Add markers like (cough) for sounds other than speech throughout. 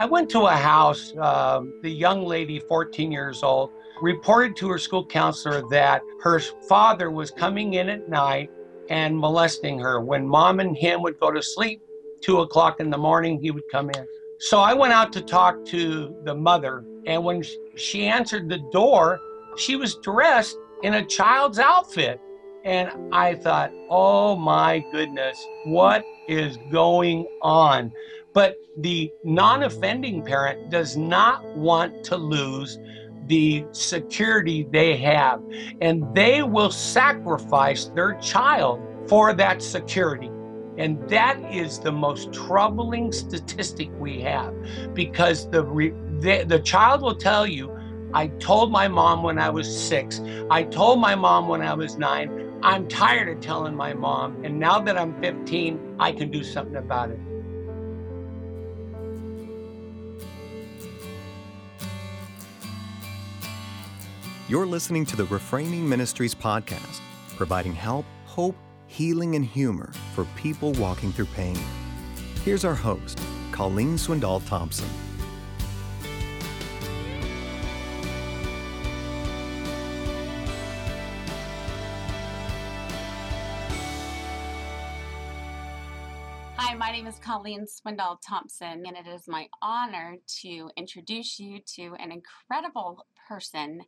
I went to a house, um, the young lady, 14 years old, reported to her school counselor that her father was coming in at night and molesting her. When mom and him would go to sleep, two o'clock in the morning, he would come in. So I went out to talk to the mother, and when she answered the door, she was dressed in a child's outfit. And I thought, oh my goodness, what is going on? But the non offending parent does not want to lose the security they have, and they will sacrifice their child for that security. And that is the most troubling statistic we have. Because the, the, the child will tell you, I told my mom when I was six, I told my mom when I was nine, I'm tired of telling my mom, and now that I'm 15, I can do something about it. You're listening to the Reframing Ministries podcast, providing help, hope, healing, and humor for people walking through pain. Here's our host, Colleen Swindoll Thompson. Hi, my name is Colleen Swindoll Thompson, and it is my honor to introduce you to an incredible person.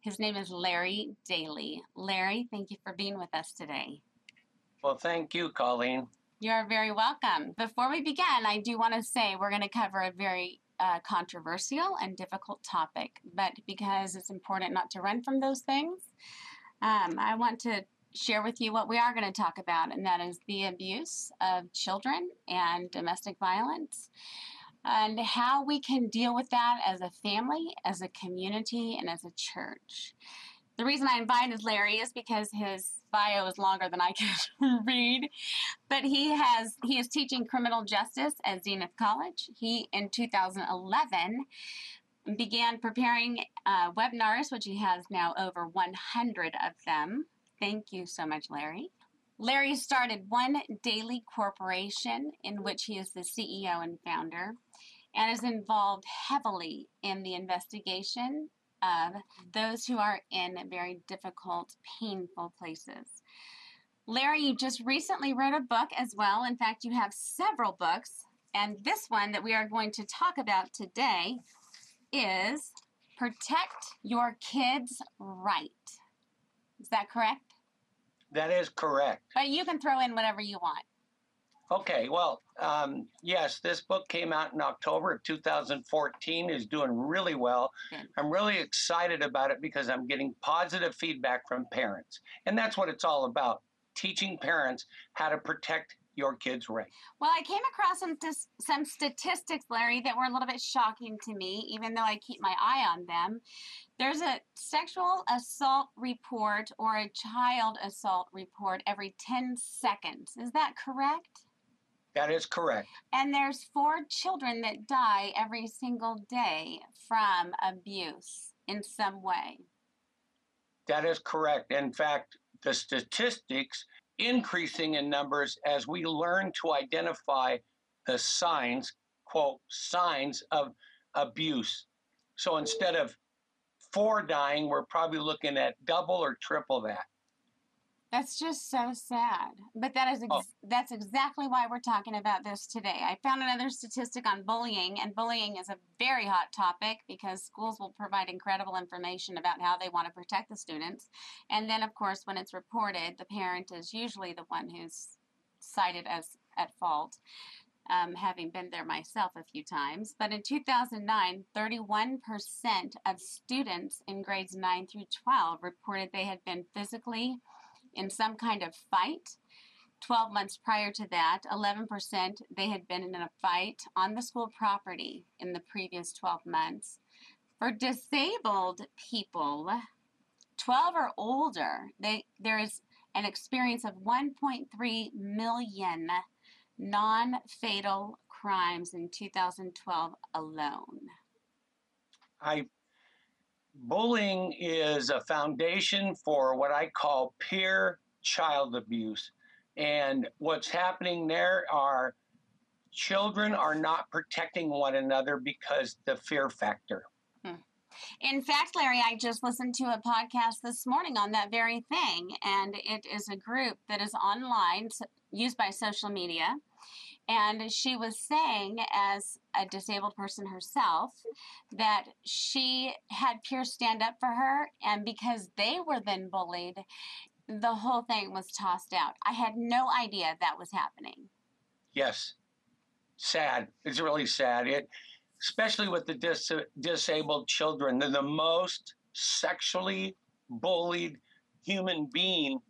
His name is Larry Daly. Larry, thank you for being with us today. Well, thank you, Colleen. You're very welcome. Before we begin, I do want to say we're going to cover a very uh, controversial and difficult topic, but because it's important not to run from those things, um, I want to share with you what we are going to talk about, and that is the abuse of children and domestic violence and how we can deal with that as a family, as a community, and as a church. The reason I invited Larry is because his bio is longer than I (laughs) can read, but he has he is teaching criminal justice at Zenith College. He in 2011 began preparing uh, webinars, which he has now over 100 of them. Thank you so much, Larry. Larry started One Daily Corporation, in which he is the CEO and founder and is involved heavily in the investigation of those who are in very difficult, painful places. Larry, you just recently wrote a book as well. In fact, you have several books, and this one that we are going to talk about today is Protect Your Kids Right. Is that correct? That is correct. But you can throw in whatever you want. Okay, well, um, yes, this book came out in October of 2014, is doing really well. I'm really excited about it because I'm getting positive feedback from parents. And that's what it's all about teaching parents how to protect your kids' rights. Well, I came across some, some statistics, Larry, that were a little bit shocking to me, even though I keep my eye on them. There's a sexual assault report or a child assault report every 10 seconds. Is that correct? That is correct. And there's four children that die every single day from abuse in some way. That is correct. In fact, the statistics increasing in numbers as we learn to identify the signs, quote, signs of abuse. So instead of four dying, we're probably looking at double or triple that. That's just so sad. But that is ex- oh. that's exactly why we're talking about this today. I found another statistic on bullying, and bullying is a very hot topic because schools will provide incredible information about how they want to protect the students. And then, of course, when it's reported, the parent is usually the one who's cited as at fault. Um, having been there myself a few times. But in 2009, 31% of students in grades 9 through 12 reported they had been physically in some kind of fight. 12 months prior to that, 11% they had been in a fight on the school property in the previous 12 months. For disabled people, 12 or older, they, there is an experience of 1.3 million non fatal crimes in 2012 alone. I bullying is a foundation for what I call peer child abuse. And what's happening there are children are not protecting one another because the fear factor. Hmm. In fact, Larry, I just listened to a podcast this morning on that very thing, and it is a group that is online, used by social media. And she was saying, as a disabled person herself, that she had peers stand up for her, and because they were then bullied, the whole thing was tossed out. I had no idea that was happening. Yes, sad. It's really sad. It especially with the dis- disabled children. They're the most sexually bullied human being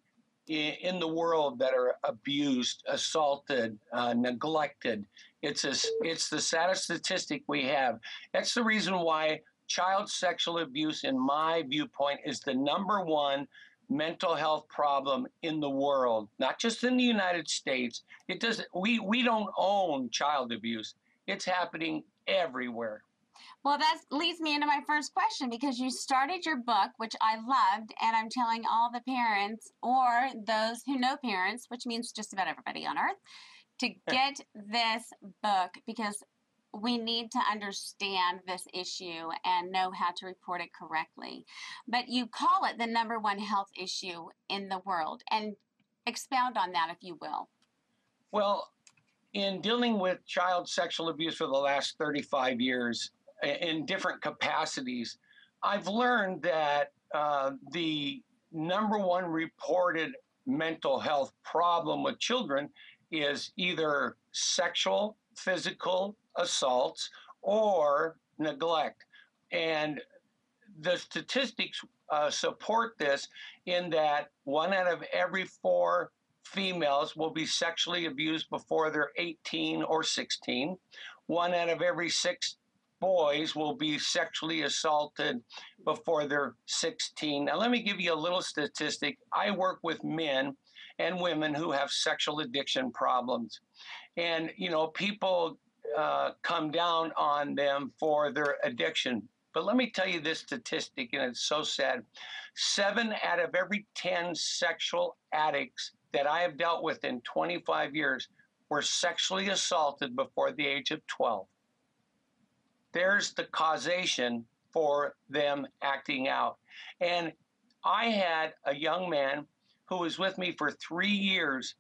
in, the world that are abused, assaulted, uh, neglected. It's a, it's the saddest statistic we have. That's the reason why child sexual abuse, in my viewpoint, is the number one mental health problem in the world, not just in the United States. It does we we don't own child abuse. It's happening everywhere. Well, that leads me into my first question because you started your book, which I loved, and I'm telling all the parents or those who know parents, which means just about everybody on earth, to get this book because we need to understand this issue and know how to report it correctly. But you call it the number one health issue in the world, and expound on that if you will. Well, in dealing with child sexual abuse for the last 35 years in different capacities, I've learned that uh, the number one reported mental health problem with children is either sexual, physical assaults, or neglect. And the statistics uh, support this in that one out of every four females will be sexually abused before they're 18 or 16. One out of every six boys will be sexually assaulted before they're 16. Now, let me give you a little statistic. I work with men and women who have sexual addiction problems. And, you know, people uh, come down on them for their addiction. But let me tell you this statistic, and it's so sad. Seven out of every 10 sexual addicts that I have dealt with in 25 years were sexually assaulted before the age of 12. There's the causation for them acting out. And I had a young man who was with me for three years,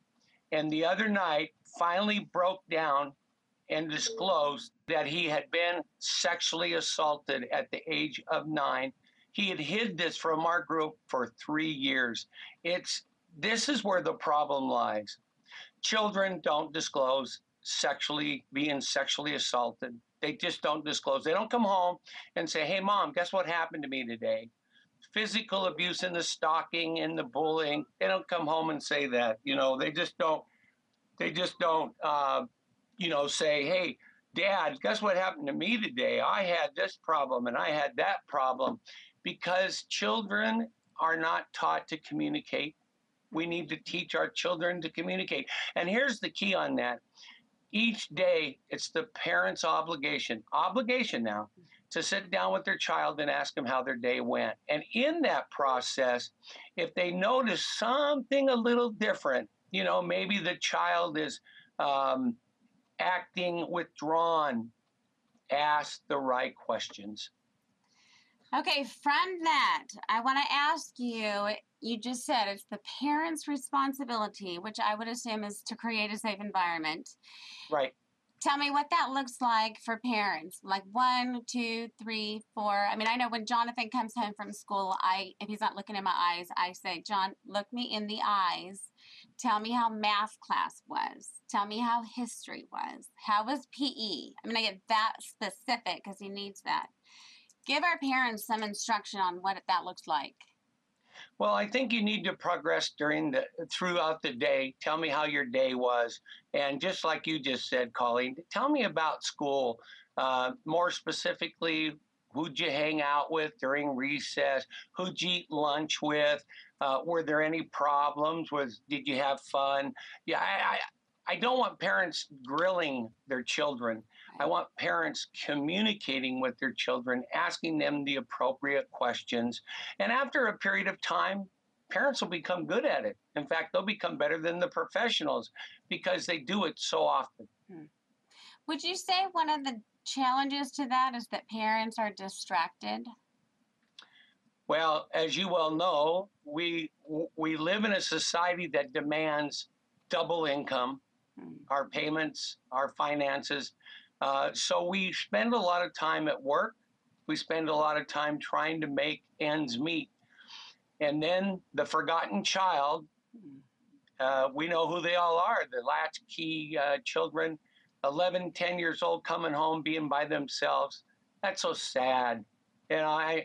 and the other night finally broke down and disclosed that he had been sexually assaulted at the age of nine. He had hid this from our group for three years. It's this is where the problem lies. Children don't disclose sexually being sexually assaulted. They just don't disclose. They don't come home and say, "Hey, mom, guess what happened to me today?" Physical abuse and the stalking and the bullying. They don't come home and say that. You know, they just don't. They just don't. Uh, you know, say, "Hey, Dad, guess what happened to me today? I had this problem and I had that problem," because children are not taught to communicate we need to teach our children to communicate. And here's the key on that. Each day, it's the parent's obligation, obligation now, to sit down with their child and ask them how their day went. And in that process, if they notice something a little different, you know, maybe the child is um, acting withdrawn, ask the right questions. Okay, from that, I want to ask you you just said it's the parent's responsibility, which I would assume is to create a safe environment. Right. Tell me what that looks like for parents. Like one, two, three, four. I mean, I know when Jonathan comes home from school, I if he's not looking in my eyes, I say, John, look me in the eyes. Tell me how math class was. Tell me how history was. How was PE? I mean, I get that specific because he needs that. Give our parents some instruction on what that looks like. Well, I think you need to progress during the throughout the day. Tell me how your day was, and just like you just said, Colleen, tell me about school. Uh, more specifically, who'd you hang out with during recess? Who'd you eat lunch with? Uh, were there any problems? Was did you have fun? Yeah, I, I I don't want parents grilling their children. I want parents communicating with their children, asking them the appropriate questions. And after a period of time, parents will become good at it. In fact, they'll become better than the professionals because they do it so often. Hmm. Would you say one of the challenges to that is that parents are distracted? Well, as you well know, we we live in a society that demands double income, mm. our payments, our finances. Uh, so we spend a lot of time at work. We spend a lot of time trying to make ends meet. And then the forgotten child, uh, we know who they all are the latchkey uh, children, 11, 10 years old, coming home, being by themselves. That's so sad. You know, I,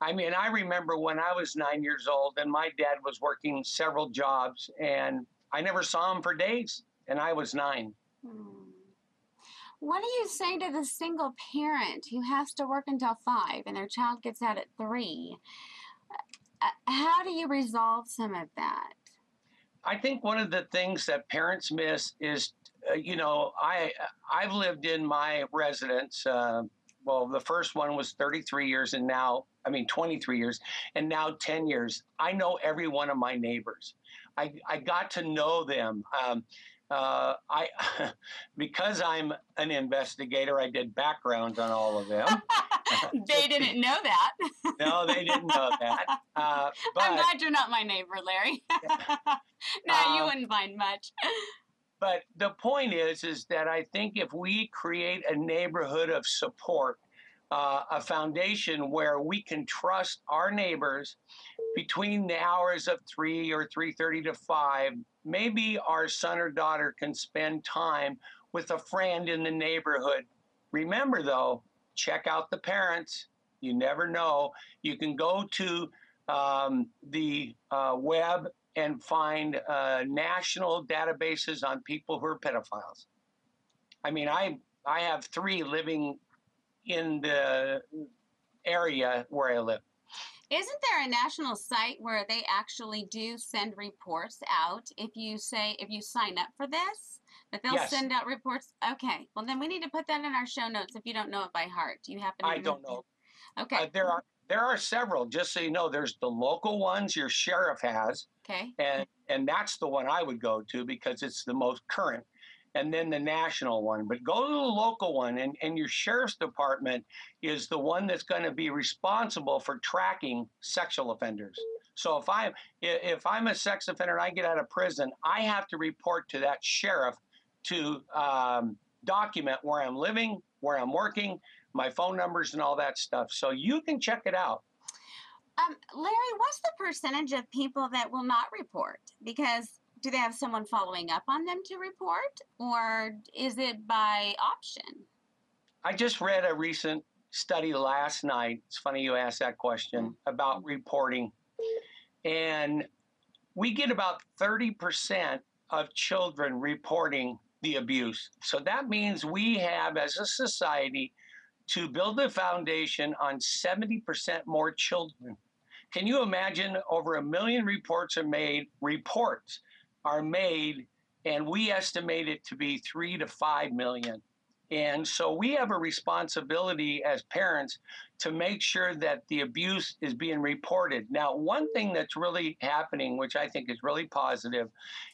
I mean, I remember when I was nine years old and my dad was working several jobs and I never saw him for days and I was nine. Hmm. What do you say to the single parent who has to work until five and their child gets out at three? Uh, how do you resolve some of that? I think one of the things that parents miss is, uh, you know, I I've lived in my residence. Uh, well, the first one was 33 years, and now I mean, 23 years, and now 10 years. I know every one of my neighbors. I, I got to know them. Um, uh, I, (laughs) because I'm an investigator, I did backgrounds on all of them. (laughs) they didn't know that. (laughs) no, they didn't know that. Uh, but, I'm glad you're not my neighbor, Larry. no, you um, wouldn't find much. But the point is, is that I think if we create a neighborhood of support uh, a foundation where we can trust our neighbors between the hours of 3 or 3.30 to 5 maybe our son or daughter can spend time with a friend in the neighborhood. Remember though check out the parents. You never know. You can go to um, the uh, web and find uh, national databases on people who are pedophiles. I mean i i have three living in the area where I live. Isn't there a national site where they actually do send reports out if you say if you sign up for this? That they'll yes. send out reports. Okay. Well then we need to put that in our show notes if you don't know it by heart. Do you happen to I don't know. Okay. Uh, there are there are several, just so you know, there's the local ones your sheriff has. Okay. And and that's the one I would go to because it's the most current and then the national one. But go to the local one, and, and your sheriff's department is the one that's going to be responsible for tracking sexual offenders. So if I'm if I'm a sex offender and I get out of prison, I have to report to that sheriff to um, document where I'm living, where I'm working, my phone numbers, and all that stuff. So you can check it out. Um, Larry, what's the percentage of people that will not report? Because do they have someone following up on them to report, or is it by option? I just read a recent study last night. It's funny you asked that question mm-hmm. about reporting. And we get about 30% of children reporting the abuse. So that means we have, as a society, to build a foundation on 70% more children. Can you imagine over a million reports are made, reports are made, and we estimate it to be three to five million. And so we have a responsibility as parents to make sure that the abuse is being reported. Now, one thing that's really happening, which I think is really positive,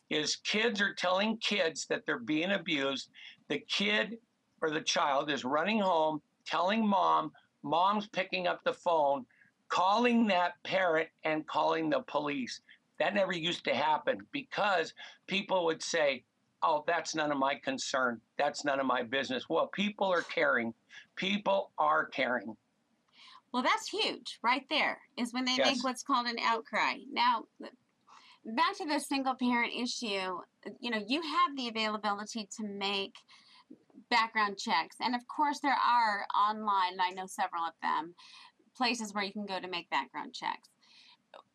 is kids are telling kids that they're being abused. The kid or the child is running home, telling mom, mom's picking up the phone, calling that parent, and calling the police. That never used to happen because people would say, oh, that's none of my concern. That's none of my business. Well, people are caring. People are caring. Well, that's huge right there, is when they yes. make what's called an outcry. Now, back to the single parent issue, you know, you have the availability to make background checks. And of course, there are online, I know several of them, places where you can go to make background checks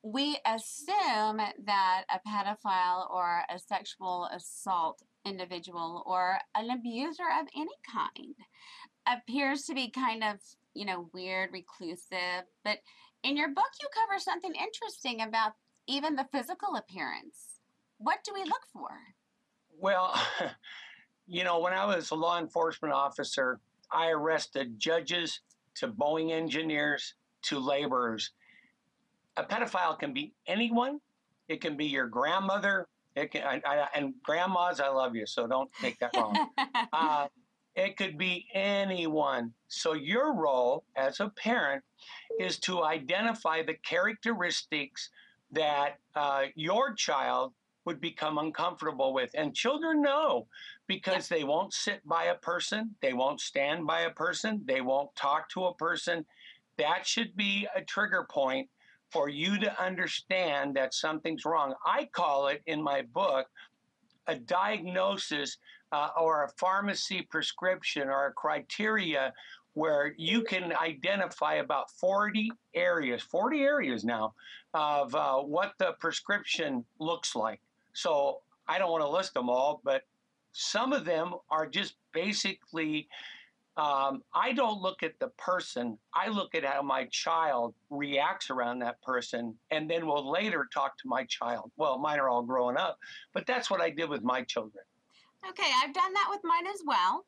we assume that a pedophile or a sexual assault individual or an abuser of any kind appears to be kind of, you know, weird, reclusive. But in your book, you cover something interesting about even the physical appearance. What do we look for? Well, (laughs) you know, when I was a law enforcement officer, I arrested judges to Boeing engineers to laborers a pedophile can be anyone. It can be your grandmother. It can, I, I, and grandmas, I love you, so don't take that wrong. (laughs) uh, It could be anyone. So, your role as a parent is to identify the characteristics that uh, your child would become uncomfortable with. And children know because they won't sit by a person, they won't stand by a person, they won't talk to a person. That should be a trigger point for you to understand that something's wrong. I call it in my book a diagnosis uh, or a pharmacy prescription or a criteria where you can identify about 40 areas, 40 areas now, of uh, what the prescription looks like. So I don't want to list them all, but some of them are just basically. Um, I don't look at the person. I look at how my child reacts around that person, and then will later talk to my child. Well, mine are all growing up, but that's what I did with my children. Okay, I've done that with mine as well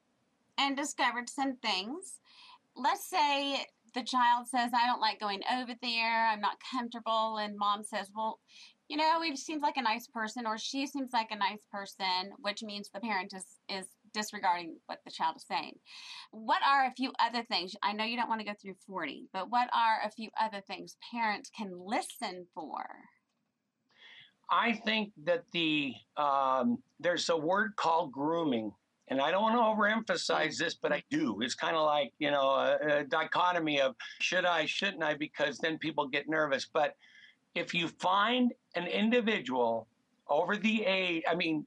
and discovered some things. Let's say the child says, I don't like going over there, I'm not comfortable, and mom says, Well, you know, he seems like a nice person, or she seems like a nice person, which means the parent is, is disregarding what the child is saying. What are a few other things? I know you don't want to go through 40, but what are a few other things parents can listen for? I think that the um, there's a word called grooming, and I don't want to overemphasize this, but I do. It's kind of like you know a, a dichotomy of should I, shouldn't I, because then people get nervous. But if you find an individual over the age, I mean,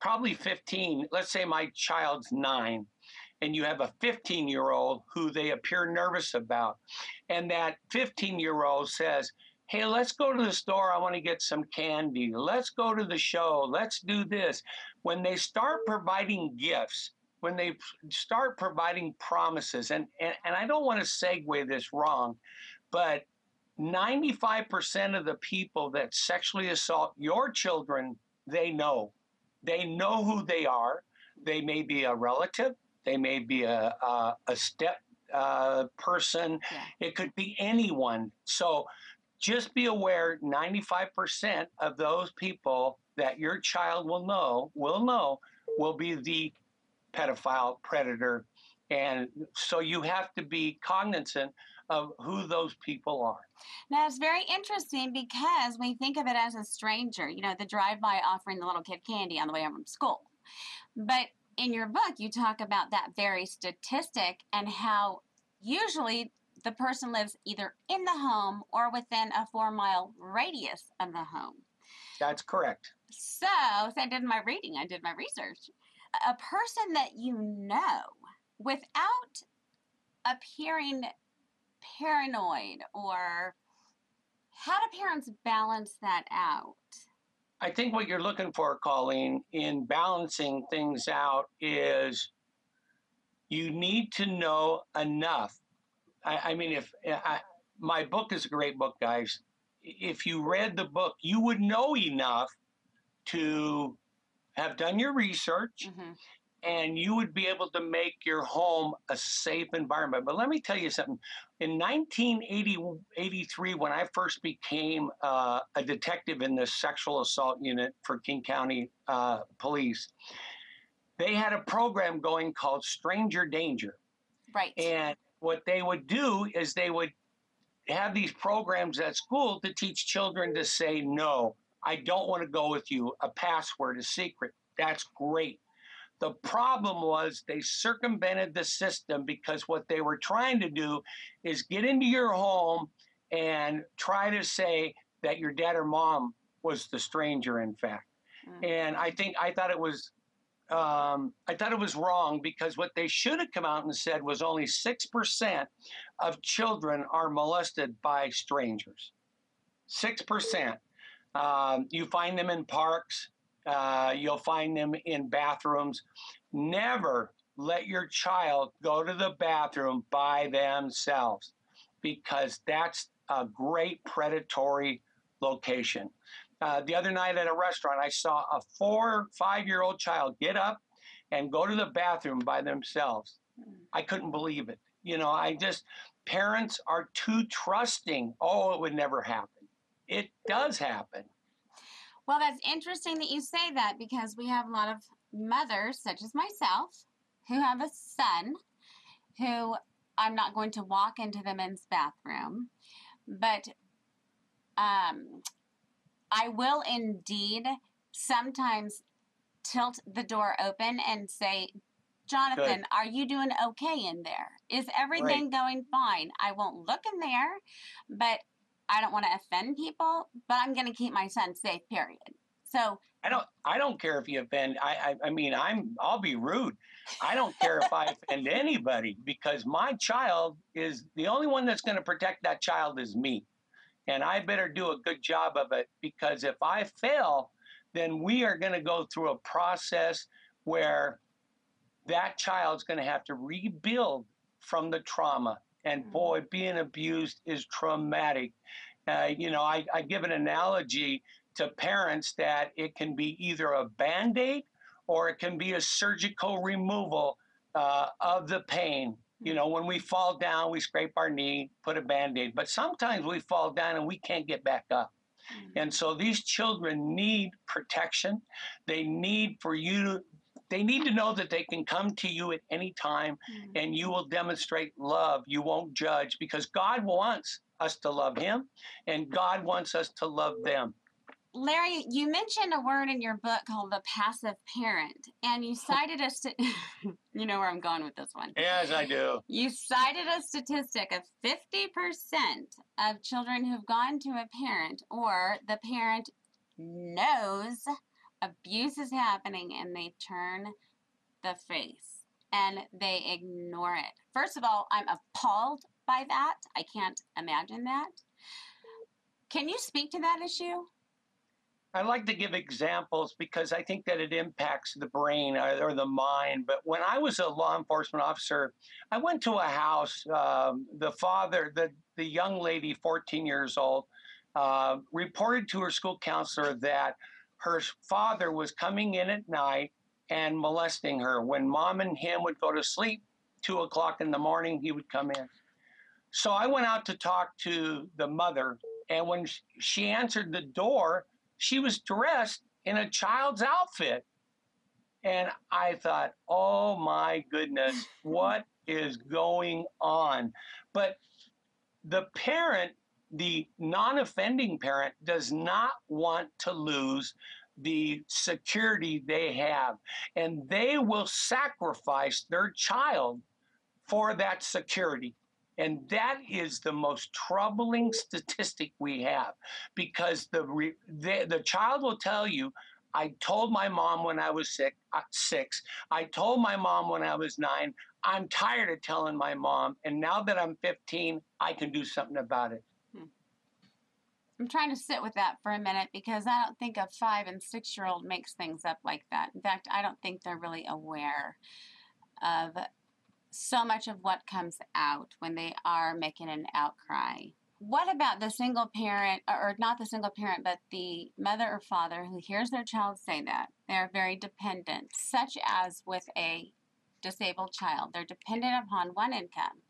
probably 15, let's say my child's nine, and you have a 15 year old who they appear nervous about, and that 15 year old says, Hey, let's go to the store. I want to get some candy. Let's go to the show. Let's do this. When they start providing gifts, when they start providing promises, and, and, and I don't want to segue this wrong, but 95% of the people that sexually assault your children, they know. They know who they are. They may be a relative, they may be a, a, a step uh, person, yeah. it could be anyone. So just be aware 95% of those people that your child will know, will know, will be the pedophile predator. And so you have to be cognizant of who those people are. Now, it's very interesting because we think of it as a stranger, you know, the drive by offering the little kid candy on the way home from school. But in your book, you talk about that very statistic and how usually the person lives either in the home or within a four mile radius of the home. That's correct. So, so I did my reading, I did my research. A person that you know without appearing paranoid or how do parents balance that out? I think what you're looking for, Colleen, in balancing things out is you need to know enough. I, I mean, if I, my book is a great book, guys. If you read the book, you would know enough to have done your research mm-hmm and you would be able to make your home a safe environment. But let me tell you something. In 1983, when I first became uh, a detective in the sexual assault unit for King County uh, Police, they had a program going called Stranger Danger. Right. And what they would do is they would have these programs at school to teach children to say no. I don't want to go with you. A password, a secret. That's great the problem was they circumvented the system because what they were trying to do is get into your home and try to say that your dad or mom was the stranger, in fact. Mm. And I think I thought it was um, I thought it was wrong because what they should have come out and said was only six percent of children are molested by strangers. Six percent. Um, you find them in parks. Uh, you'll find them in bathrooms. Never let your child go to the bathroom by themselves because that's a great predatory location. Uh, the other night at a restaurant, I saw a four, five year old child get up and go to the bathroom by themselves. I couldn't believe it. You know, I just, parents are too trusting. Oh, it would never happen. It does happen. Well, that's interesting that you say that because we have a lot of mothers, such as myself, who have a son who I'm not going to walk into the men's bathroom, but um, I will indeed sometimes tilt the door open and say, Jonathan, Good. are you doing okay in there? Is everything going fine? I won't look in there, but I don't want to offend people, but I'm going to keep my son safe, period. So, I don't. I don't care if you offend. I, I. I mean, I'm. I'll be rude. I don't care if I offend anybody because my child is the only one that's going to protect that child is me, and I better do a good job of it because if I fail, then we are going to go through a process where that child's going to have to rebuild from the trauma. And Mhm. boy, being abused is traumatic. Uh, you know, I, I give an analogy to parents that it can be either a band aid or it can be a surgical removal uh, of the pain. You know, when we fall down, we scrape our knee, put a band aid, but sometimes we fall down and we can't get back up. And so these children need protection. They need for you to, they need to know that they can come to you at any time Mhm. and you will demonstrate love. You won't judge because God wants us to love Him and God wants us to love them. Larry, you mentioned a word in your book called the passive parent, and you cited a, st- (laughs) you know where I'm going with this one. Yes, I do. You cited a statistic of 50% of children who've gone to a parent or the parent knows abuse is happening and they turn the face and they ignore it. First of all, I'm appalled by that. I can't imagine that. Can you speak to that issue? I like to give examples because I think that it impacts the brain or, or the mind. But when I was a law enforcement officer, I went to a house. Um, the father, the the young lady, 14 years old, uh, reported to her school counselor that her father was coming in at night and molesting her. When mom and him would go to sleep, two o'clock in the morning, he would come in. So I went out to talk to the mother, and when she answered the door, she was dressed in a child's outfit. And I thought, oh my goodness, (laughs) what is going on? But the parent, the non offending parent, does not want to lose the security they have. And they will sacrifice their child for that security. And that is the most troubling statistic we have because the, re, the, the child will tell you, I told my mom when I was sick, uh, six. I told my mom when I was nine. I'm tired of telling my mom. And now that I'm 15, I can do something about it. I'm trying to sit with that for a minute because I don't think a five and six year old makes things up like that. In fact, I don't think they're really aware of so much of what comes out when they are making an outcry. What about the single parent, or not the single parent, but the mother or father who hears their child say that? They're very dependent, such as with a disabled child. They're dependent upon one income.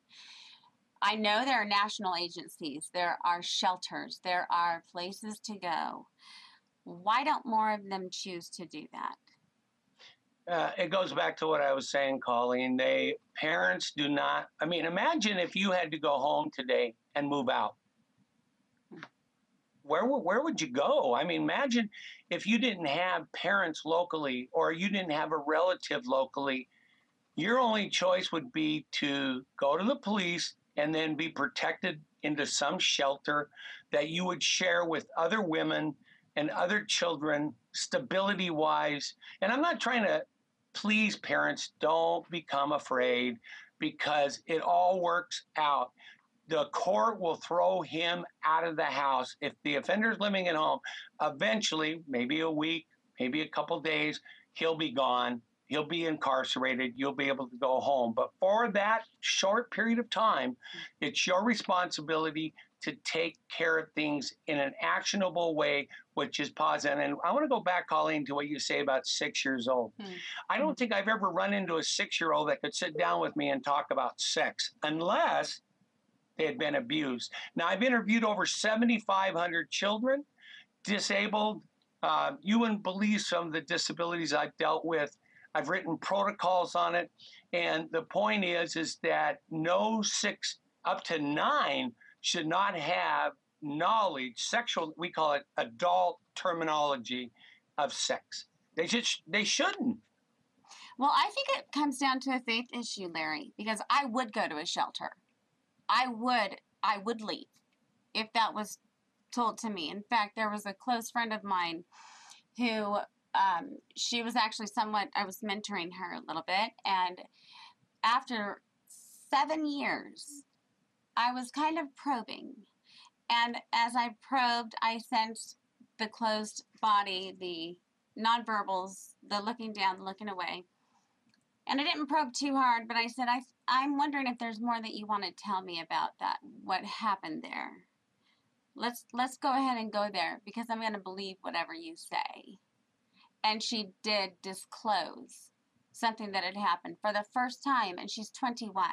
I know there are national agencies, there are shelters, there are places to go. Why don't more of them choose to do that? Uh, it goes back to what I was saying, Colleen. They parents do not. I mean, imagine if you had to go home today and move out. Where where would you go? I mean, imagine if you didn't have parents locally or you didn't have a relative locally. Your only choice would be to go to the police and then be protected into some shelter that you would share with other women and other children, stability wise. And I'm not trying to please parents don't become afraid because it all works out. The court will throw him out of the house. If the offender's living at home eventually maybe a week maybe a couple days he'll be gone he'll be incarcerated you'll be able to go home but for that short period of time it's your responsibility to take care of things in an actionable way which is positive. and i want to go back colleen to what you say about six years old Hmm. i don't think i've ever run into a six year old that could sit down with me and talk about sex unless they had been abused now i've interviewed over 7500 children disabled uh, you wouldn't believe some of the disabilities i've dealt with i've written protocols on it And the point is, is that no six up to nine should not have knowledge, sexual, we call it adult terminology of sex. They just they shouldn't. Well, I think it comes down to a faith issue, Larry, because I would go to a shelter. I would I would leave if that was told to me. In fact, there was a close friend of mine who um, she was actually somewhat I was mentoring her a little bit and after 7 years I was kind of probing. And as I probed, I sensed the closed body, the nonverbals, the looking down, the looking away. And I didn't probe too hard, but I said, I, I'm wondering if there's more that you want to tell me about that, what happened there. Let's let's go ahead and go there because I'm going to believe whatever you say. And she did disclose something that had happened for the first time, and she's 21.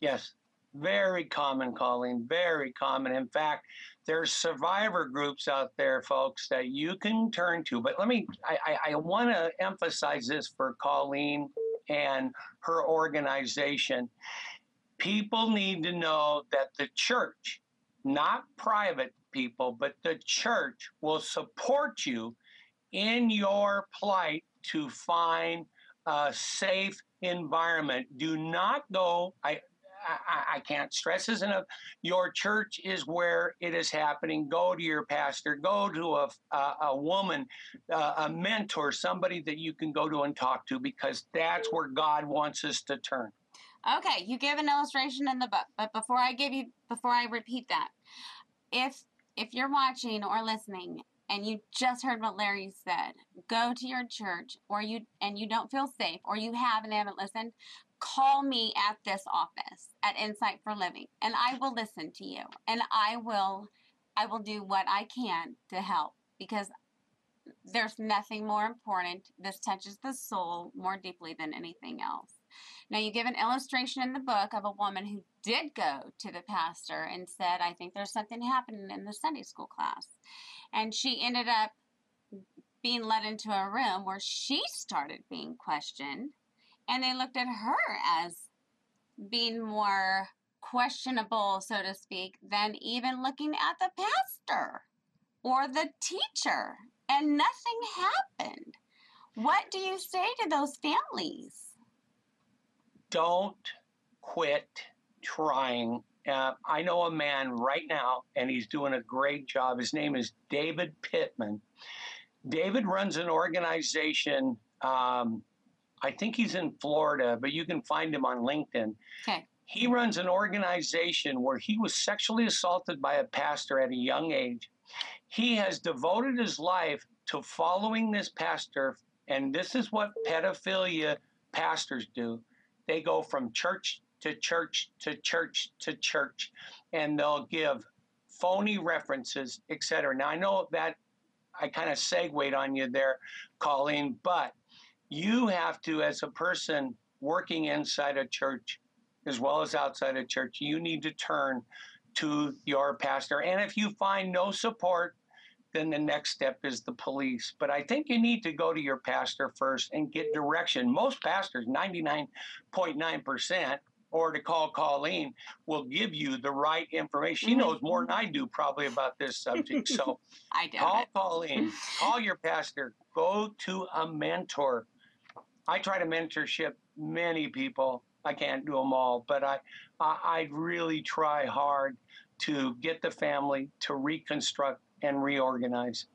Yes. Very common, Colleen. Very common. In fact, there's survivor groups out there, folks, that you can turn to. But let me, I, I, I want to emphasize this for Colleen and her organization. People need to know that the church, not private people, but the church will support you in your plight to find a safe environment. Do not go. I I, I, can't stress this enough. Your church is where it is happening. Go to your pastor. Go to a, a, a woman, a mentor, somebody that you can go to and talk to because that's where God wants us to turn. Okay, you give an illustration in the book, but before I give you, before I repeat that, if if you're watching or listening and you just heard what Larry said, go to your church or you and you don't feel safe or you have and haven't listened, call me at this office at Insight for Living and I will listen to you and I will I will do what I can to help because there's nothing more important. This touches the soul more deeply than anything else. Now, you give an illustration in the book of a woman who did go to the pastor and said, I think there's something happening in the Sunday school class. And she ended up being led into a room where she started being questioned and they looked at her as being more questionable, so to speak, than even looking at the pastor or the teacher, and nothing happened. What do you say to those families? Don't quit trying. Uh, I know a man right now, and he's doing a great job. His name is David Pittman. David runs an organization um, I think he's in Florida, but you can find him on LinkedIn. Okay. He runs an organization where he was sexually assaulted by a pastor at a young age. He has devoted his life to following this pastor, and this is what pedophilia pastors do. They go from church to church to church to church, and they'll give phony references, etc. Now I know that I kind of segued on you there, Colleen, but you have to, as a person working inside a church as well as outside a church, you need to turn to your pastor. And if you find no support, then the next step is the police. But I think you need to go to your pastor first and get direction. Most pastors, 99.9%, or to call Colleen, will give you the right information. She knows more than I do probably about this subject. So (laughs) I call Colleen, call your pastor, go to a mentor. I try to mentorship many people. I can't do them all, but I, I, I really try hard to get the family to reconstruct and reorganize.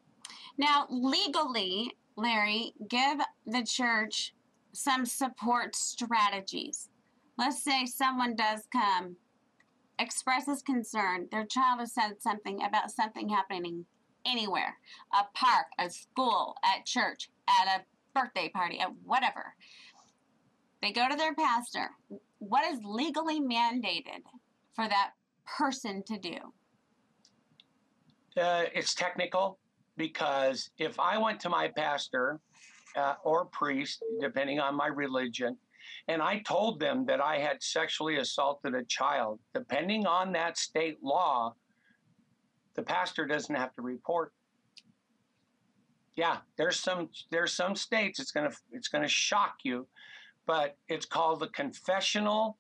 Now, legally, Larry, give the church some support strategies. Let's say someone does come, expresses concern, their child has said something about something happening anywhere a park, a school, at church, at a birthday party, at whatever. They go to their pastor. What is legally mandated for that person to do? Uh, it's technical because if I went to my pastor uh, or priest, depending on my religion, and I told them that I had sexually assaulted a child, depending on that state law, the pastor doesn't have to report. Yeah, there's some there's some states it's gonna it's gonna shock you, but it's called the confessional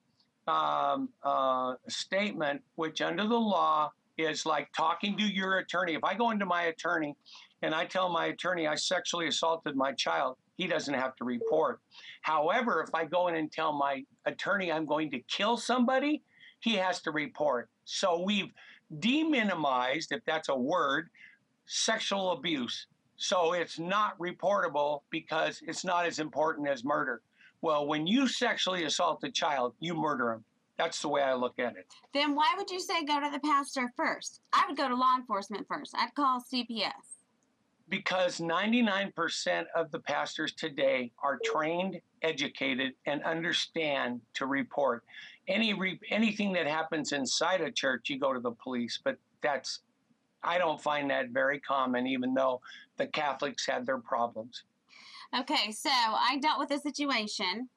um, uh, statement, which under the law is like talking to your attorney. If I go into my attorney and I tell my attorney I sexually assaulted my child, he doesn't have to report. However, if I go in and tell my attorney I'm going to kill somebody, he has to report. So we've deminimized, if that's a word, sexual abuse. So it's not reportable because it's not as important as murder. Well, when you sexually assault a child, you murder him. That's the way I look at it. Then why would you say go to the pastor first? I would go to law enforcement first. I'd call CPS. Because 99% of the pastors today are trained, educated, and understand to report. Any re- anything that happens inside a church, you go to the police. But that's I don't find that very common, even though the Catholics had their problems. Okay, so I dealt with a situation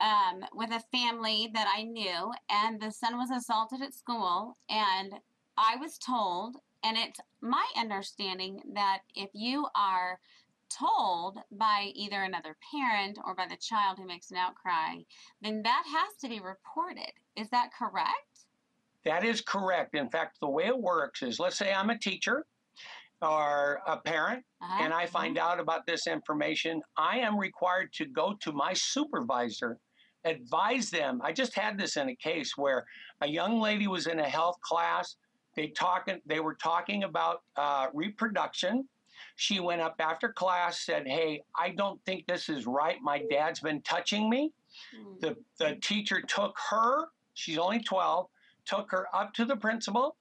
um, with a family that I knew, and the son was assaulted at school, and I was told, and it's my understanding that if you are told by either another parent or by the child who makes an outcry, then that has to be reported. Is that correct? That is correct. In fact, the way it works is let's say I'm a teacher or a parent uh-huh. and I find mm-hmm. out about this information, I am required to go to my supervisor, advise them. I just had this in a case where a young lady was in a health class. They talking they were talking about uh, reproduction. She went up after class, said, "Hey, I don't think this is right. My dad's been touching me." Mm-hmm. The the teacher took her. She's only twelve took her up to the principal.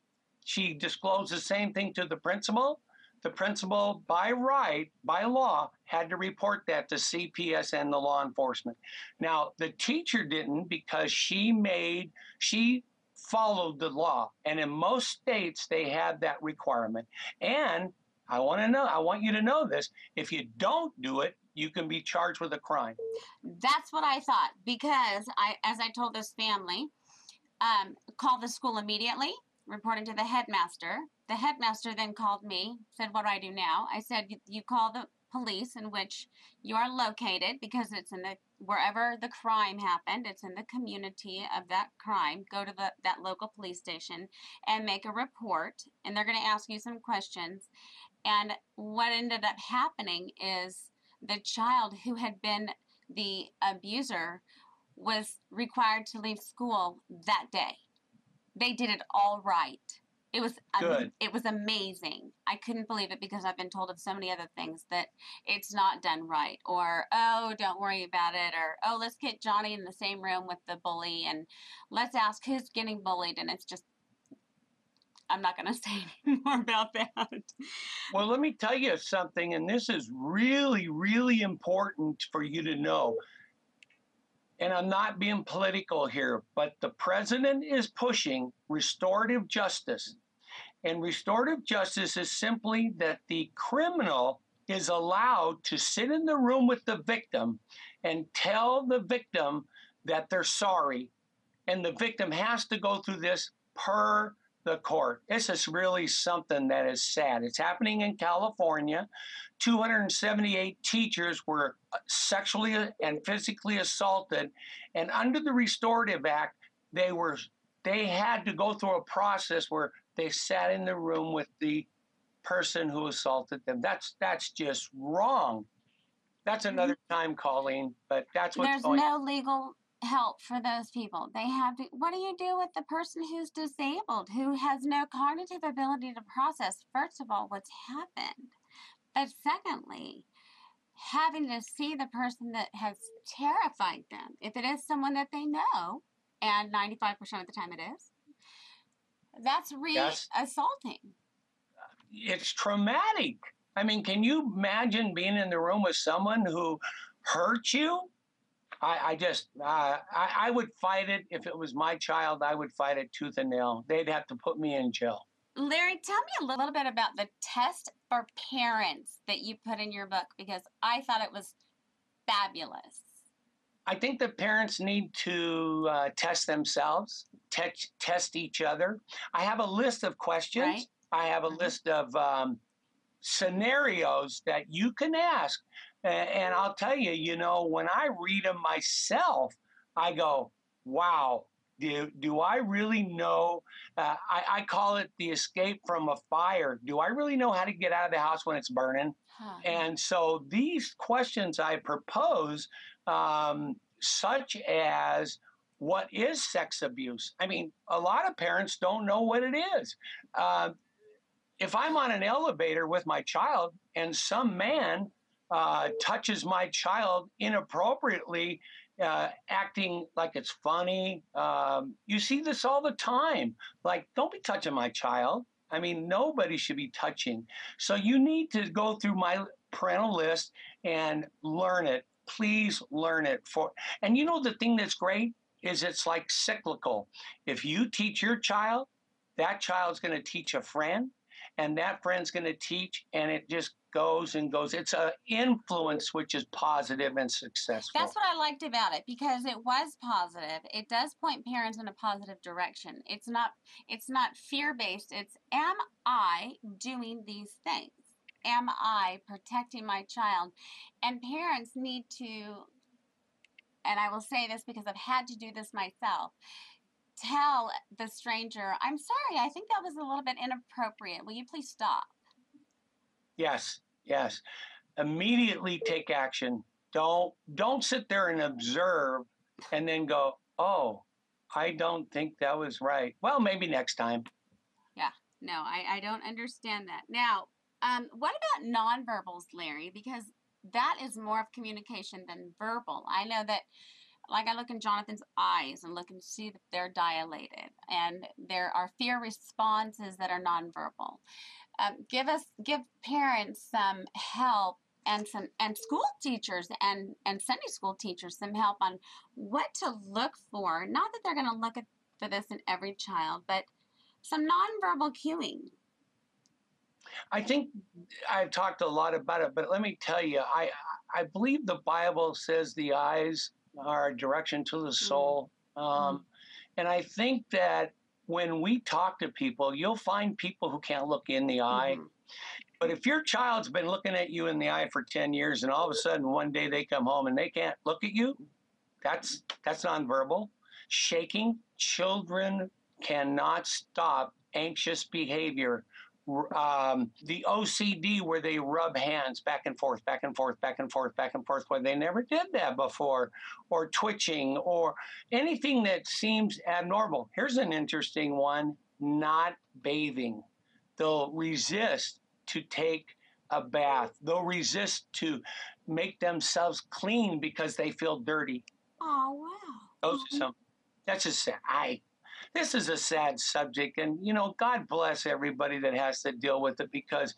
She disclosed the same thing to the principal. The principal, by right, by law, had to report that to CPS and the law enforcement. Now, the teacher didn't because she made, she followed the law. And in most states, they have that requirement. And I want to know, I want you to know this. If you don't do it, you can be charged with a crime. That's what I thought because I, as I told this family, um, called the school immediately, reporting to the headmaster. The headmaster then called me, said, What do I do now? I said, You call the police in which you are located because it's in the wherever the crime happened it's in the community of that crime go to the that local police station and make a report and they're going to ask you some questions and what ended up happening is the child who had been the abuser was required to leave school that day. They did it all right. It was Good. it was amazing. I couldn't believe it because I've been told of so many other things that it's not done right or oh, don't worry about it or oh, let's get Johnny in the same room with the bully and let's ask who's getting bullied and it's just I'm not going (laughs) to say any more about that. Well, let me tell you something, and this is really, really important for you to know and I'm not being political here, but the president is pushing restorative justice. And restorative justice is simply that the criminal is allowed to sit in the room with the victim and tell the victim that they're sorry. And the victim has to go through this per the court. This is really something that is sad. It's happening in California. 278 teachers were uh, sexually and physically assaulted, and under the Restorative Act, they were they had to go through a process where they sat in the room with the person who assaulted them. That's that's just wrong. That's mm-hmm. another time, Colleen, but that's what's There's going. no legal help for those people. They have to, what do you do with the person who's disabled, who has no cognitive ability to process, first of all, what's happened? But secondly, having to see the person that has terrified them, if it is someone that they know, and 95% of the time it is, that's really yes. assaulting. It's traumatic. I mean, can you imagine being in the room with someone who hurt you? I, I just, uh, I, I would fight it if it was my child. I would fight it tooth and nail. They'd have to put me in jail. Larry, tell me a little bit about the test for parents that you put in your book because I thought it was fabulous. I think the parents need to uh, test themselves, te- test each other. I have a list of questions. Right. I have a mm-hmm. list of um, scenarios that you can ask And I'll tell you, you know, when I read them myself, I go, wow, do, do I really know? Uh, I, I, call it the escape from a fire. Do I really know how to get out of the house when it's burning? Huh. And so these questions I propose, um, such as what is sex abuse? I mean, a lot of parents don't know what it is. Uh, if I'm on an elevator with my child and some man uh, touches my child inappropriately, uh, acting like it's funny. Um, you see this all the time. Like, don't be touching my child. I mean, nobody should be touching. So you need to go through my parental list and learn it. Please learn it for. And you know the thing that's great is it's like cyclical. If you teach your child, that child's going to teach a friend, and that friend's going to teach, and it just goes and goes. It's an influence which is positive and successful. That's what I liked about it because it was positive. It does point parents in a positive direction. It's not it's not fear based. It's am I doing these things? Am I protecting my child? And parents need to and I will say this because I've had to do this myself tell the stranger, I'm sorry, I think that was a little bit inappropriate. Will you please stop? Yes, yes. Immediately take action. Don't don't sit there and observe and then go, "Oh, I don't think that was right." Well, maybe next time. Yeah. No, I I don't understand that. Now, um, what about nonverbals, Larry? Because that is more of communication than verbal. I know that like I look in Jonathan's eyes and look and see that they're dilated, and there are fear responses that are nonverbal. Um, give us, give parents some help and some and school teachers and and Sunday school teachers some help on what to look for. Not that they're going to look at for this in every child, but some nonverbal cueing. I think I've talked a lot about it, but let me tell you, I I believe the Bible says the eyes are a direction to the mm-hmm. soul. Um, mm-hmm. And I think that when we talk to people, you'll find people who can't look in the eye. Mm-hmm. But if your child's been looking at you in the eye for 10 years and all of a sudden one day they come home and they can't look at you, that's that's nonverbal. Shaking, children cannot stop anxious behavior um, the OCD where they rub hands back and forth, back and forth, back and forth, back and forth, where they never did that before, or twitching, or anything that seems abnormal. Here's an interesting one not bathing. They'll resist to take a bath, they'll resist to make themselves clean because they feel dirty. Oh, wow. Those are some, that's just, I this is a sad subject, and you know, God bless everybody that has to deal with it because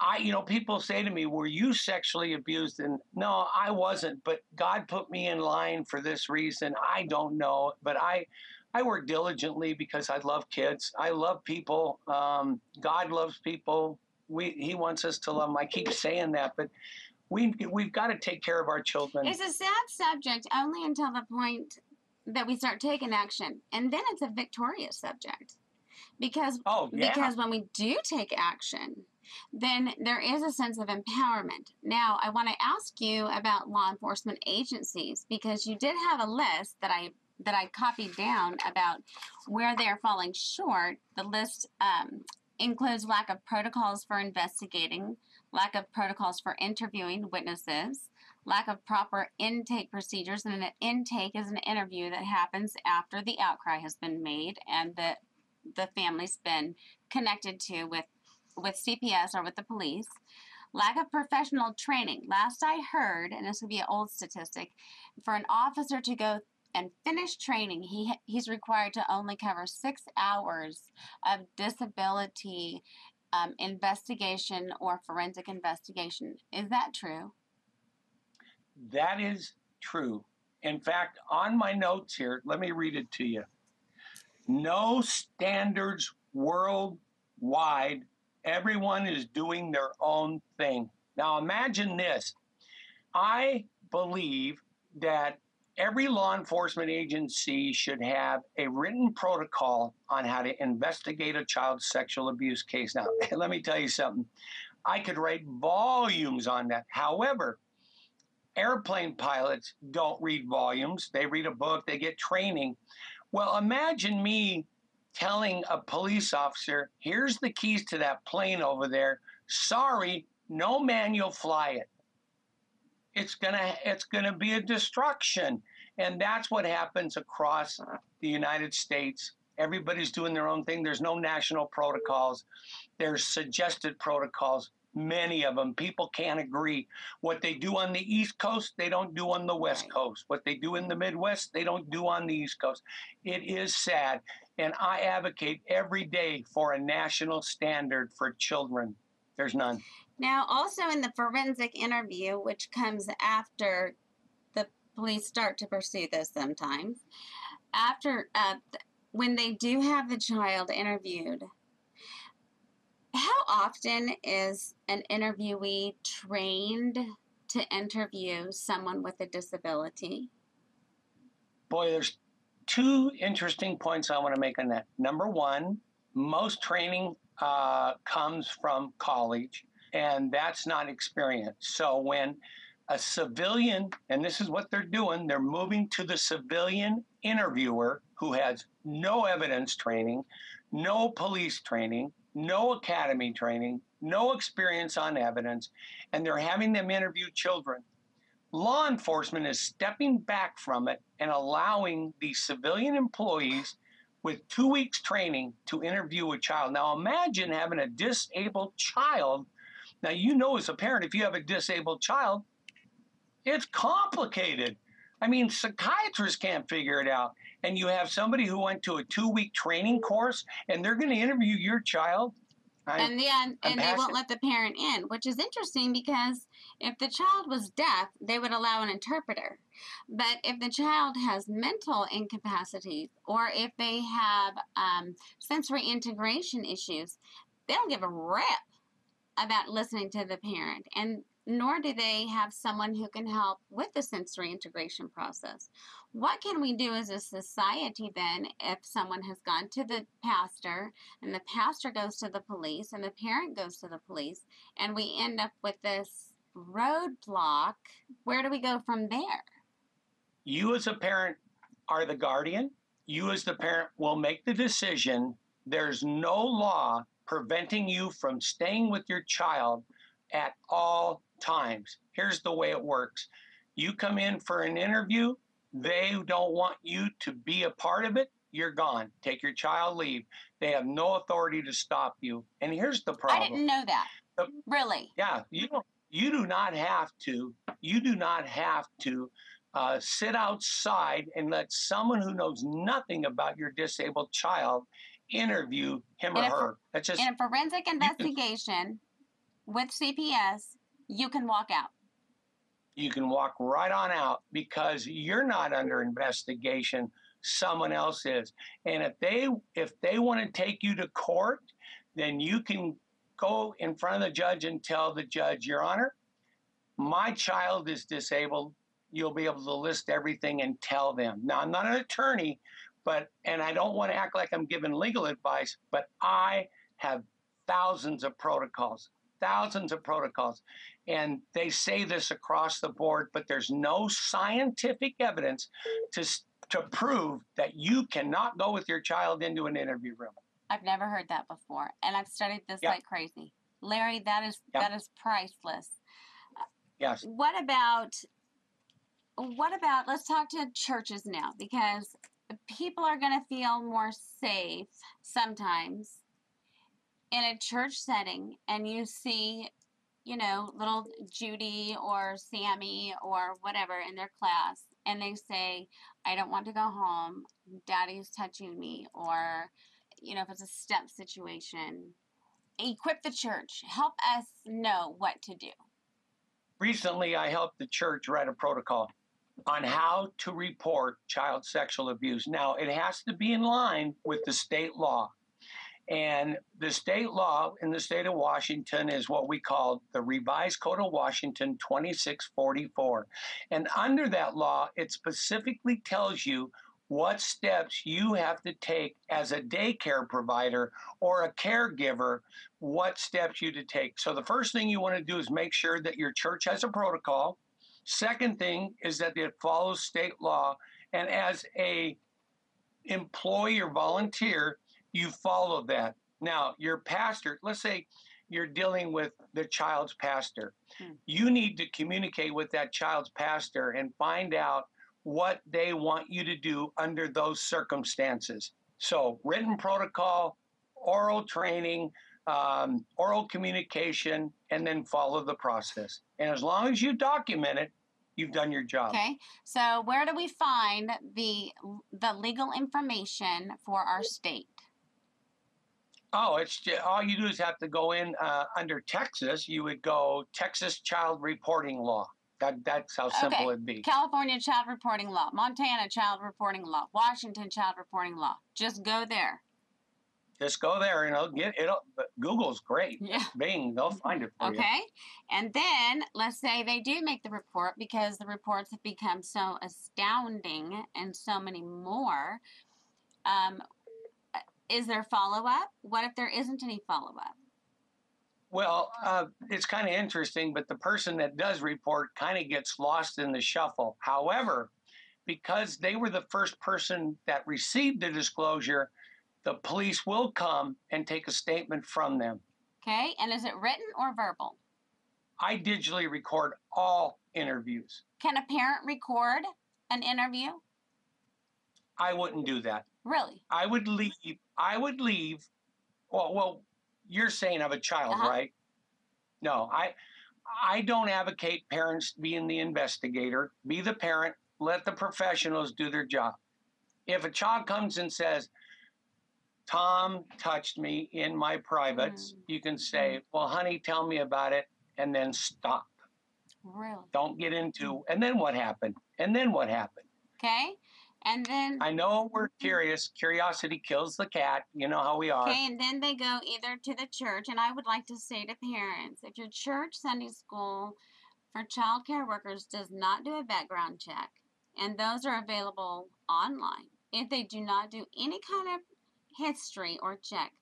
I, you know, people say to me, "Were you sexually abused?" And no, I wasn't, but God put me in line for this reason. I don't know, but I, I work diligently because I love kids. I love people. Um, God loves people. We, He wants us to love them. I keep saying that, but we we've got to take care of our children. It's a sad subject only until the point that we start taking action. And then it's a victorious subject. Because oh, yeah. because when we do take action then there is a sense of empowerment. Now i want to ask you about law enforcement agencies because you did have a list that i that i copied down about where they're falling short. The list um, includes lack of protocols for investigating lack of protocols for interviewing witnesses lack of proper intake procedures. And an intake is an interview that happens after the outcry has been made and that the family's been connected to with with CPS or with the police. Lack of professional training. Last I heard, and this would be an old statistic, for an officer to go and finish training, he he's required to only cover six hours of disability um, investigation or forensic investigation. Is that true? That is true. In fact, on my notes here, let me read it to you. No standards worldwide. Everyone is doing their own thing. Now imagine this. I believe that every law enforcement agency should have a written protocol on how to investigate a child sexual abuse case. Now, (laughs) let me tell you something. I could write volumes on that. However, airplane pilots don't read volumes, they read a book, they get training. Well, imagine me telling a police officer, here's the keys to that plane over there. Sorry, no manual fly it. It's gonna it's gonna be a destruction. And that's what happens across the United States. Everybody's doing their own thing. There's no national protocols. There's suggested protocols many of them. People can't agree. What they do on the East Coast, they don't do on the West Coast. What they do in the Midwest, they don't do on the East Coast. It is sad. And I advocate every day for a national standard for children. There's none. Now, also in the forensic interview, which comes after the police start to pursue this sometimes, after uh, when they do have the child interviewed, how often is an interviewee trained to interview someone with a disability? Boy, there's two interesting points I want to make on that. Number one, most training uh, comes from college, and that's not experience. So when a civilian, and this is what they're doing, they're moving to the civilian interviewer who has no evidence training, no police training, no academy training, no experience on evidence, and they're having them interview children. Law enforcement is stepping back from it and allowing these civilian employees with two weeks training to interview a child. Now imagine having a disabled child. Now, you know, as a parent, if you have a disabled child, it's complicated. I mean, psychiatrists can't figure it out. And you have somebody who went to a two week training course and they're going to interview your child. I, and then and they won't let the parent in, which is interesting because if the child was deaf, they would allow an interpreter. But if the child has mental incapacities or if they have um, sensory integration issues, they don't give a rip about listening to the parent. And nor do they have someone who can help with the sensory integration process. What can we do as a society then if someone has gone to the pastor and the pastor goes to the police and the parent goes to the police and we end up with this roadblock? Where do we go from there? You, as a parent, are the guardian. You, as the parent, will make the decision. There's no law preventing you from staying with your child at all times. Here's the way it works you come in for an interview, they don't want you to be a part of it, you're gone. Take your child leave. They have no authority to stop you. And here's the problem. I didn't know that. really? Yeah, you don't you do not have to you do not have to uh, sit outside and let someone who knows nothing about your disabled child interview him in or her. That's just in a forensic investigation with CPS you can walk out. You can walk right on out because you're not under investigation. Someone else is. And if they if they want to take you to court, then you can go in front of the judge and tell the judge, Your Honor, my child is disabled. You'll be able to list everything and tell them. Now, I'm not an attorney, but, and I don't want to act like I'm giving legal advice, but I have thousands of protocols thousands of protocols. And they say this across the board, but there's no scientific evidence to, to prove that you cannot go with your child into an interview room. I've never heard that before. And I've studied this yep. like crazy. Larry, that is yep. that is priceless. Yes. What about what about let's talk to churches now because people are going to feel more safe sometimes in a church setting and you see, you know, little Judy or Sammy or whatever in their class, and they say, I don't want to go home, daddy's touching me, or, you know, if it's a step situation, equip the church, help us know what to do. Recently, I helped the church write a protocol on how to report child sexual abuse. Now, it has to be in line with the state law. And the state law in the state of Washington is what we call the Revised Code of Washington 2644. And under that law, it specifically tells you what steps you have to take as a daycare provider or a caregiver, what steps you to take. So the first thing you want to do is make sure that your church has a protocol Second thing is that it follows state law, and as a employee or volunteer, you follow that. Now, your pastor, let's say you're dealing with the child's pastor, hmm. you need to communicate with that child's pastor and find out what they want you to do under those circumstances. So, written protocol, oral training, um, oral communication, and then follow the process. And as long as you document it, you've done your job. Okay. So, where do we find the the legal information for our state? Oh, it's just, all you do is have to go in uh, under Texas. You would go Texas Child Reporting Law. That, that's how simple okay. it'd be. California Child Reporting Law, Montana Child Reporting Law, Washington Child Reporting Law. Just go there. Just go there and it'll get it. Google's great. Yeah. Bing, they'll find it for okay. you. Okay. And then let's say they do make the report because the reports have become so astounding and so many more. Um, is there follow up? What if there isn't any follow up? Well, uh, it's kind of interesting, but the person that does report kind of gets lost in the shuffle. However, because they were the first person that received the disclosure, the police will come and take a statement from them. Okay, and is it written or verbal? I digitally record all interviews. Can a parent record an interview? I wouldn't do that. Really? I would leave. I would leave. Well, well, you're saying of a child, uh-huh. right? No, I I don't advocate parents being the investigator. Be the parent. Let the professionals do their job. If a child comes and says, Tom touched me in my privates, mm. you can say, mm. Well, honey, tell me about it, and then stop. Really? Don't get into, and then what happened? And then what happened? Okay. And then I know we're curious. Curiosity kills the cat. You know how we are. Okay, and then they go either to the church, and I would like to say to parents, if your church Sunday school for child care workers does not do a background check, and those are available online, if they do not do any kind of history or check,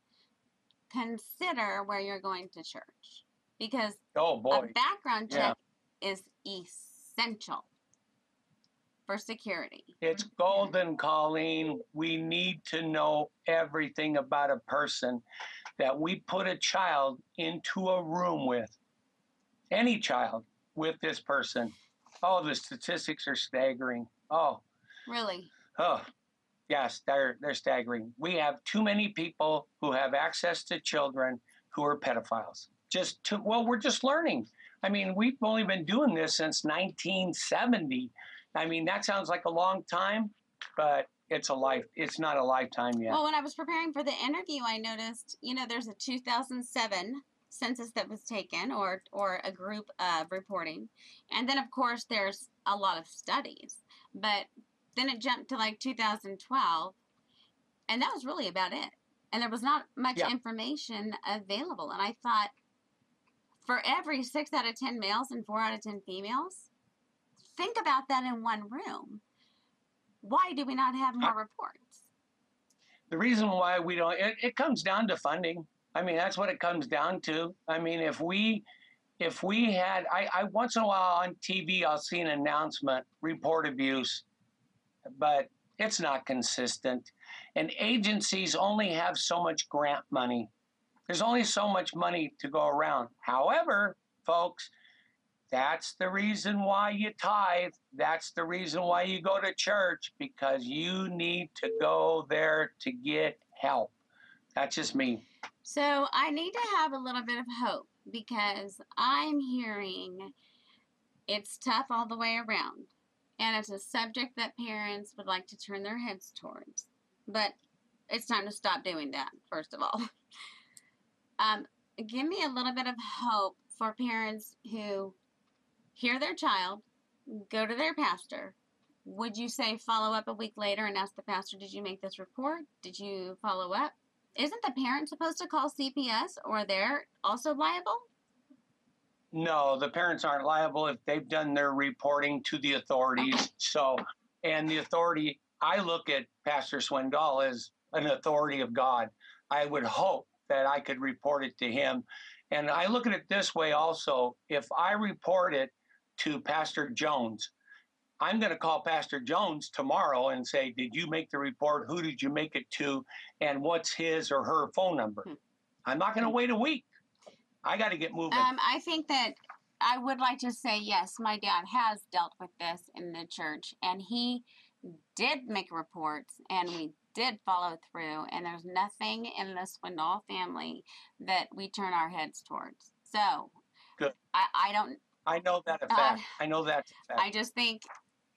consider where you're going to church. Because oh boy. a background check yeah. is essential for security. It's mm-hmm. golden, Colleen. We need to know everything about a person that we put a child into a room with. Any child with this person. Oh, the statistics are staggering. Oh. Really? Oh. Yes, they're they're staggering. We have too many people who have access to children who are pedophiles. Just to, well, we're just learning. I mean, we've only been doing this since 1970. I mean, that sounds like a long time, but it's a life. It's not a lifetime yet. Well, when I was preparing for the interview, I noticed, you know, there's a 2007 census that was taken, or or a group of reporting, and then of course there's a lot of studies. But then it jumped to like 2012, and that was really about it. And there was not much yeah. information available. And I thought, for every six out of 10 males and four out of 10 females, think about that in one room. Why do we not have more reports? The reason why we don't, it, it comes down to funding. I mean, that's what it comes down to. I mean, if we, if we had, I, I once in a while on TV, I'll see an announcement, report abuse, but it's not consistent. And agencies only have so much grant money. There's only so much money to go around. However, folks, that's the reason why you tithe. That's the reason why you go to church because you need to go there to get help. That's just me. So I need to have a little bit of hope because I'm hearing it's tough all the way around. And it's a subject that parents would like to turn their heads towards. But it's time to stop doing that, first of all. (laughs) um, give me a little bit of hope for parents who hear their child, go to their pastor. Would you say follow up a week later and ask the pastor, did you make this report? Did you follow up? Isn't the parent supposed to call CPS or they're also liable? No, the parents aren't liable if they've done their reporting to the authorities. Okay. So, and the authority, I look at Pastor Swindoll as an authority of God. I would hope that I could report it to him. And I look at it this way also if I report it to Pastor Jones. I'm going to call Pastor Jones tomorrow and say, Did you make the report? Who did you make it to? And what's his or her phone number? Hmm. I'm not going to wait a week. I got to get moving. Um, I think that I would like to say yes, my dad has dealt with this in the church, and he did make reports, and we did follow through. And there's nothing in the Swindoll family that we turn our heads towards. So, Good. I, I don't. I know that effect. Uh. I know that effect. I just think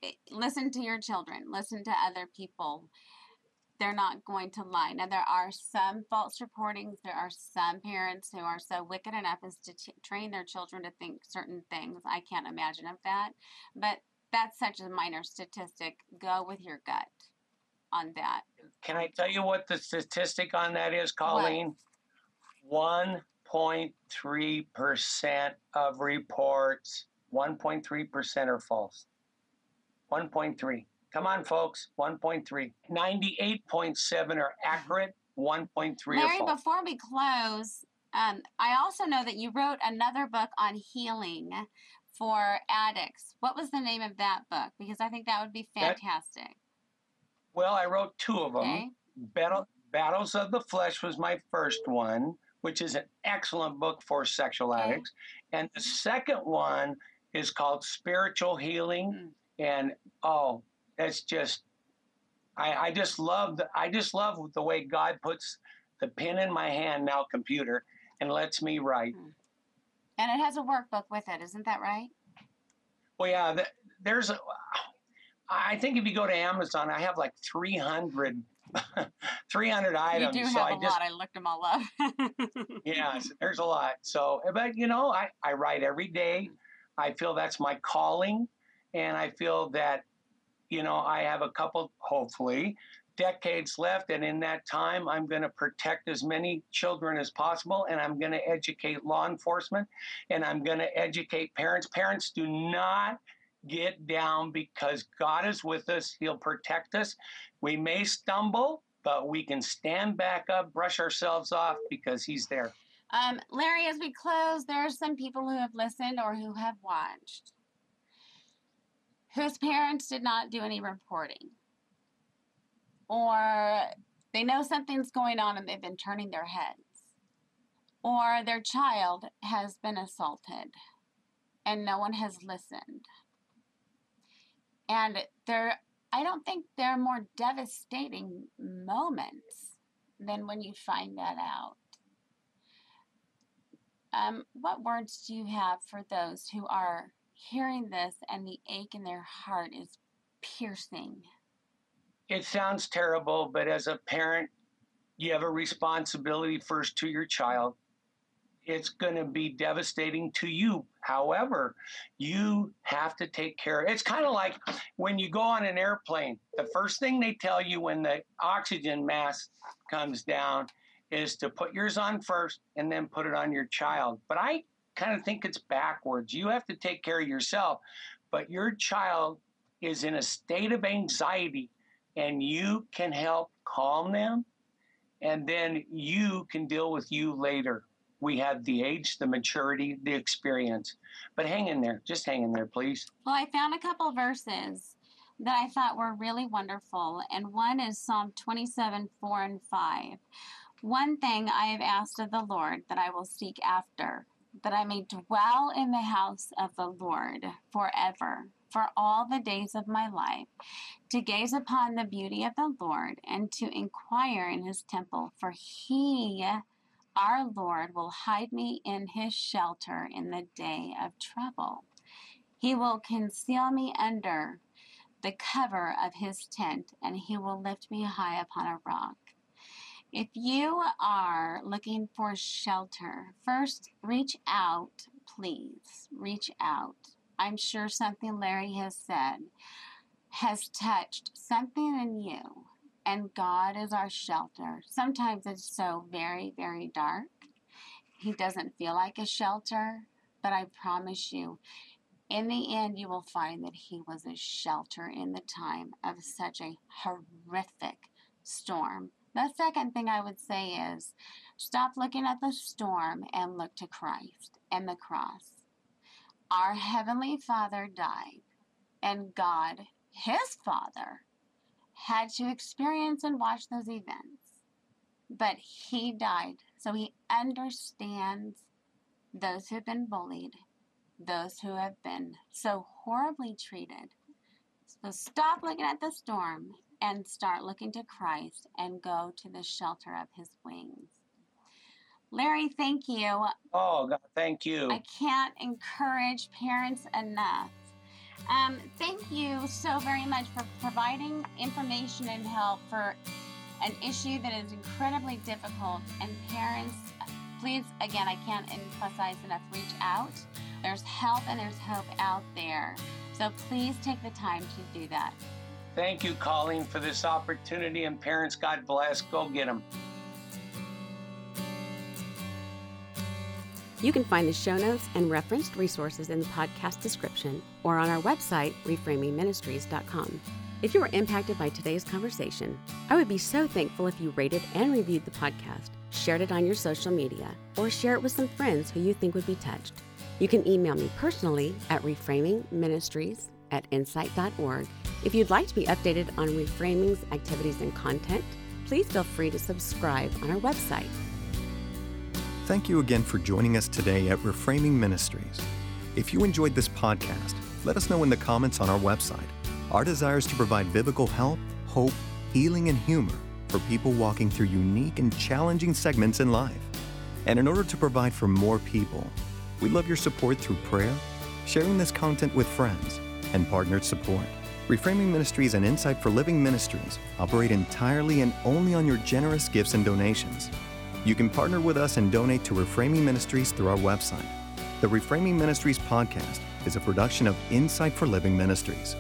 eh, listen to your children, listen to other people. They're not going to lie. Now, there are some false reportings. There are some parents who are so wicked enough as to t- train their children to think certain things. I can't imagine of that. But that's such a minor statistic. Go with your gut on that. Can I tell you what the statistic on that is, Colleen? 1.3% of reports, 1.3% are false. 1.3. Come on, folks, 1.3. 98.7 are accurate, 1.3 are Larry, before we close, um, I also know that you wrote another book on healing for addicts. What was the name of that book? Because I think that would be That- fantastic. Well, I wrote two of them. Okay. Battle, Battles of the Flesh was my first one, which is an excellent book for sexual Okay. addicts. And the second one is called Spiritual Healing. Mm. And oh, it's just I, I just love the I just love the way God puts the pen in my hand now, computer, and lets me write. And it has a workbook with it, isn't that right? Well, yeah, th- there's a. I think if you go to Amazon, I have like 300, (laughs) 300 items. you do so have I a just lot. I looked them all up. (laughs) yes, there's a lot. So, eh, but you know, I, I write every day. I feel that's my calling. And I feel that, you know, I have a couple, hopefully, decades left. And in that time, I'm going to protect as many children as possible. And I'm going to educate law enforcement. And I'm going to educate parents. Parents do not get down because God is with us. He'll protect us. We may stumble, but we can stand back up, brush ourselves off because He's there. um, Larry, as we close, there are some people who have listened or who have watched whose parents did not do any reporting. Or they know something's going on and they've been turning their heads. Or their child has been assaulted and no one has listened. And there, I don't think there are more devastating moments than when you find that out. Um, what words do you have for those who are hearing this and the ache in their heart is piercing? It sounds terrible, but as a parent, you have a responsibility first to your child. It's going to be devastating to you. However, you have to take care. It's kind of like when you go on an airplane, the first thing they tell you when the oxygen mask comes down is to put yours on first and then put it on your child. But I kind of think it's backwards. You have to take care of yourself, but your child is in a state of anxiety and you can help calm them and then you can deal with you later. We have the age, the maturity, the experience. But hang in there. Just hang in there, please. Well, I found a couple verses that I thought were really wonderful, and one is Psalm 27 4 and 5. One thing I have asked of the Lord that I will seek after, that I may dwell in the house of the Lord forever, for all the days of my life, to gaze upon the beauty of the Lord and to inquire in his temple, for he our Lord will hide me in his shelter in the day of trouble. He will conceal me under the cover of his tent, and he will lift me high upon a rock. If you are looking for shelter, first reach out, please. Reach out. I'm sure something Larry has said has touched something in you and God is our shelter. Sometimes it's so very, very dark. He doesn't feel like a shelter, but I promise you, in the end, you will find that He was a shelter in the time of such a horrific storm. The second thing I would say is stop looking at the storm and look to Christ and the cross. Our Heavenly Father died, and God, His Father, had to experience and watch those events. But He died, so He understands those who have been bullied, those who have been so horribly treated. So stop looking at the storm and start looking to Christ and go to the shelter of His wings. Larry, thank you. Oh, God, thank you. I can't encourage parents enough. Um, thank you so very much for providing information and help for an issue that is incredibly difficult. And parents, please, again, I can't emphasize enough reach out. There's help and there's hope out there. So please take the time to do that. Thank you, Colleen, for this opportunity. And parents, God bless. Go get them. You can find the show notes and referenced resources in the podcast description or on our website, reframingministries.com. If you were impacted by today's conversation, I would be so thankful if you rated and reviewed the podcast, shared it on your social media, or share it with some friends who you think would be touched. You can email me personally at reframingministries at insight.org. If you'd like to be updated on Reframing's activities and content, please feel free to subscribe on our website, Thank you again for joining us today at Reframing Ministries. If you enjoyed this podcast, let us know in the comments on our website. Our desire is to provide biblical help, hope, healing, and humor for people walking through unique and challenging segments in life. And in order to provide for more people, we love your support through prayer, sharing this content with friends, and partnered support. Reframing Ministries and Insight for Living Ministries operate entirely and only on your generous gifts and donations. You can partner with us and donate to Reframing Ministries through our website. The Reframing Ministries podcast is a production of Insight for Living Ministries.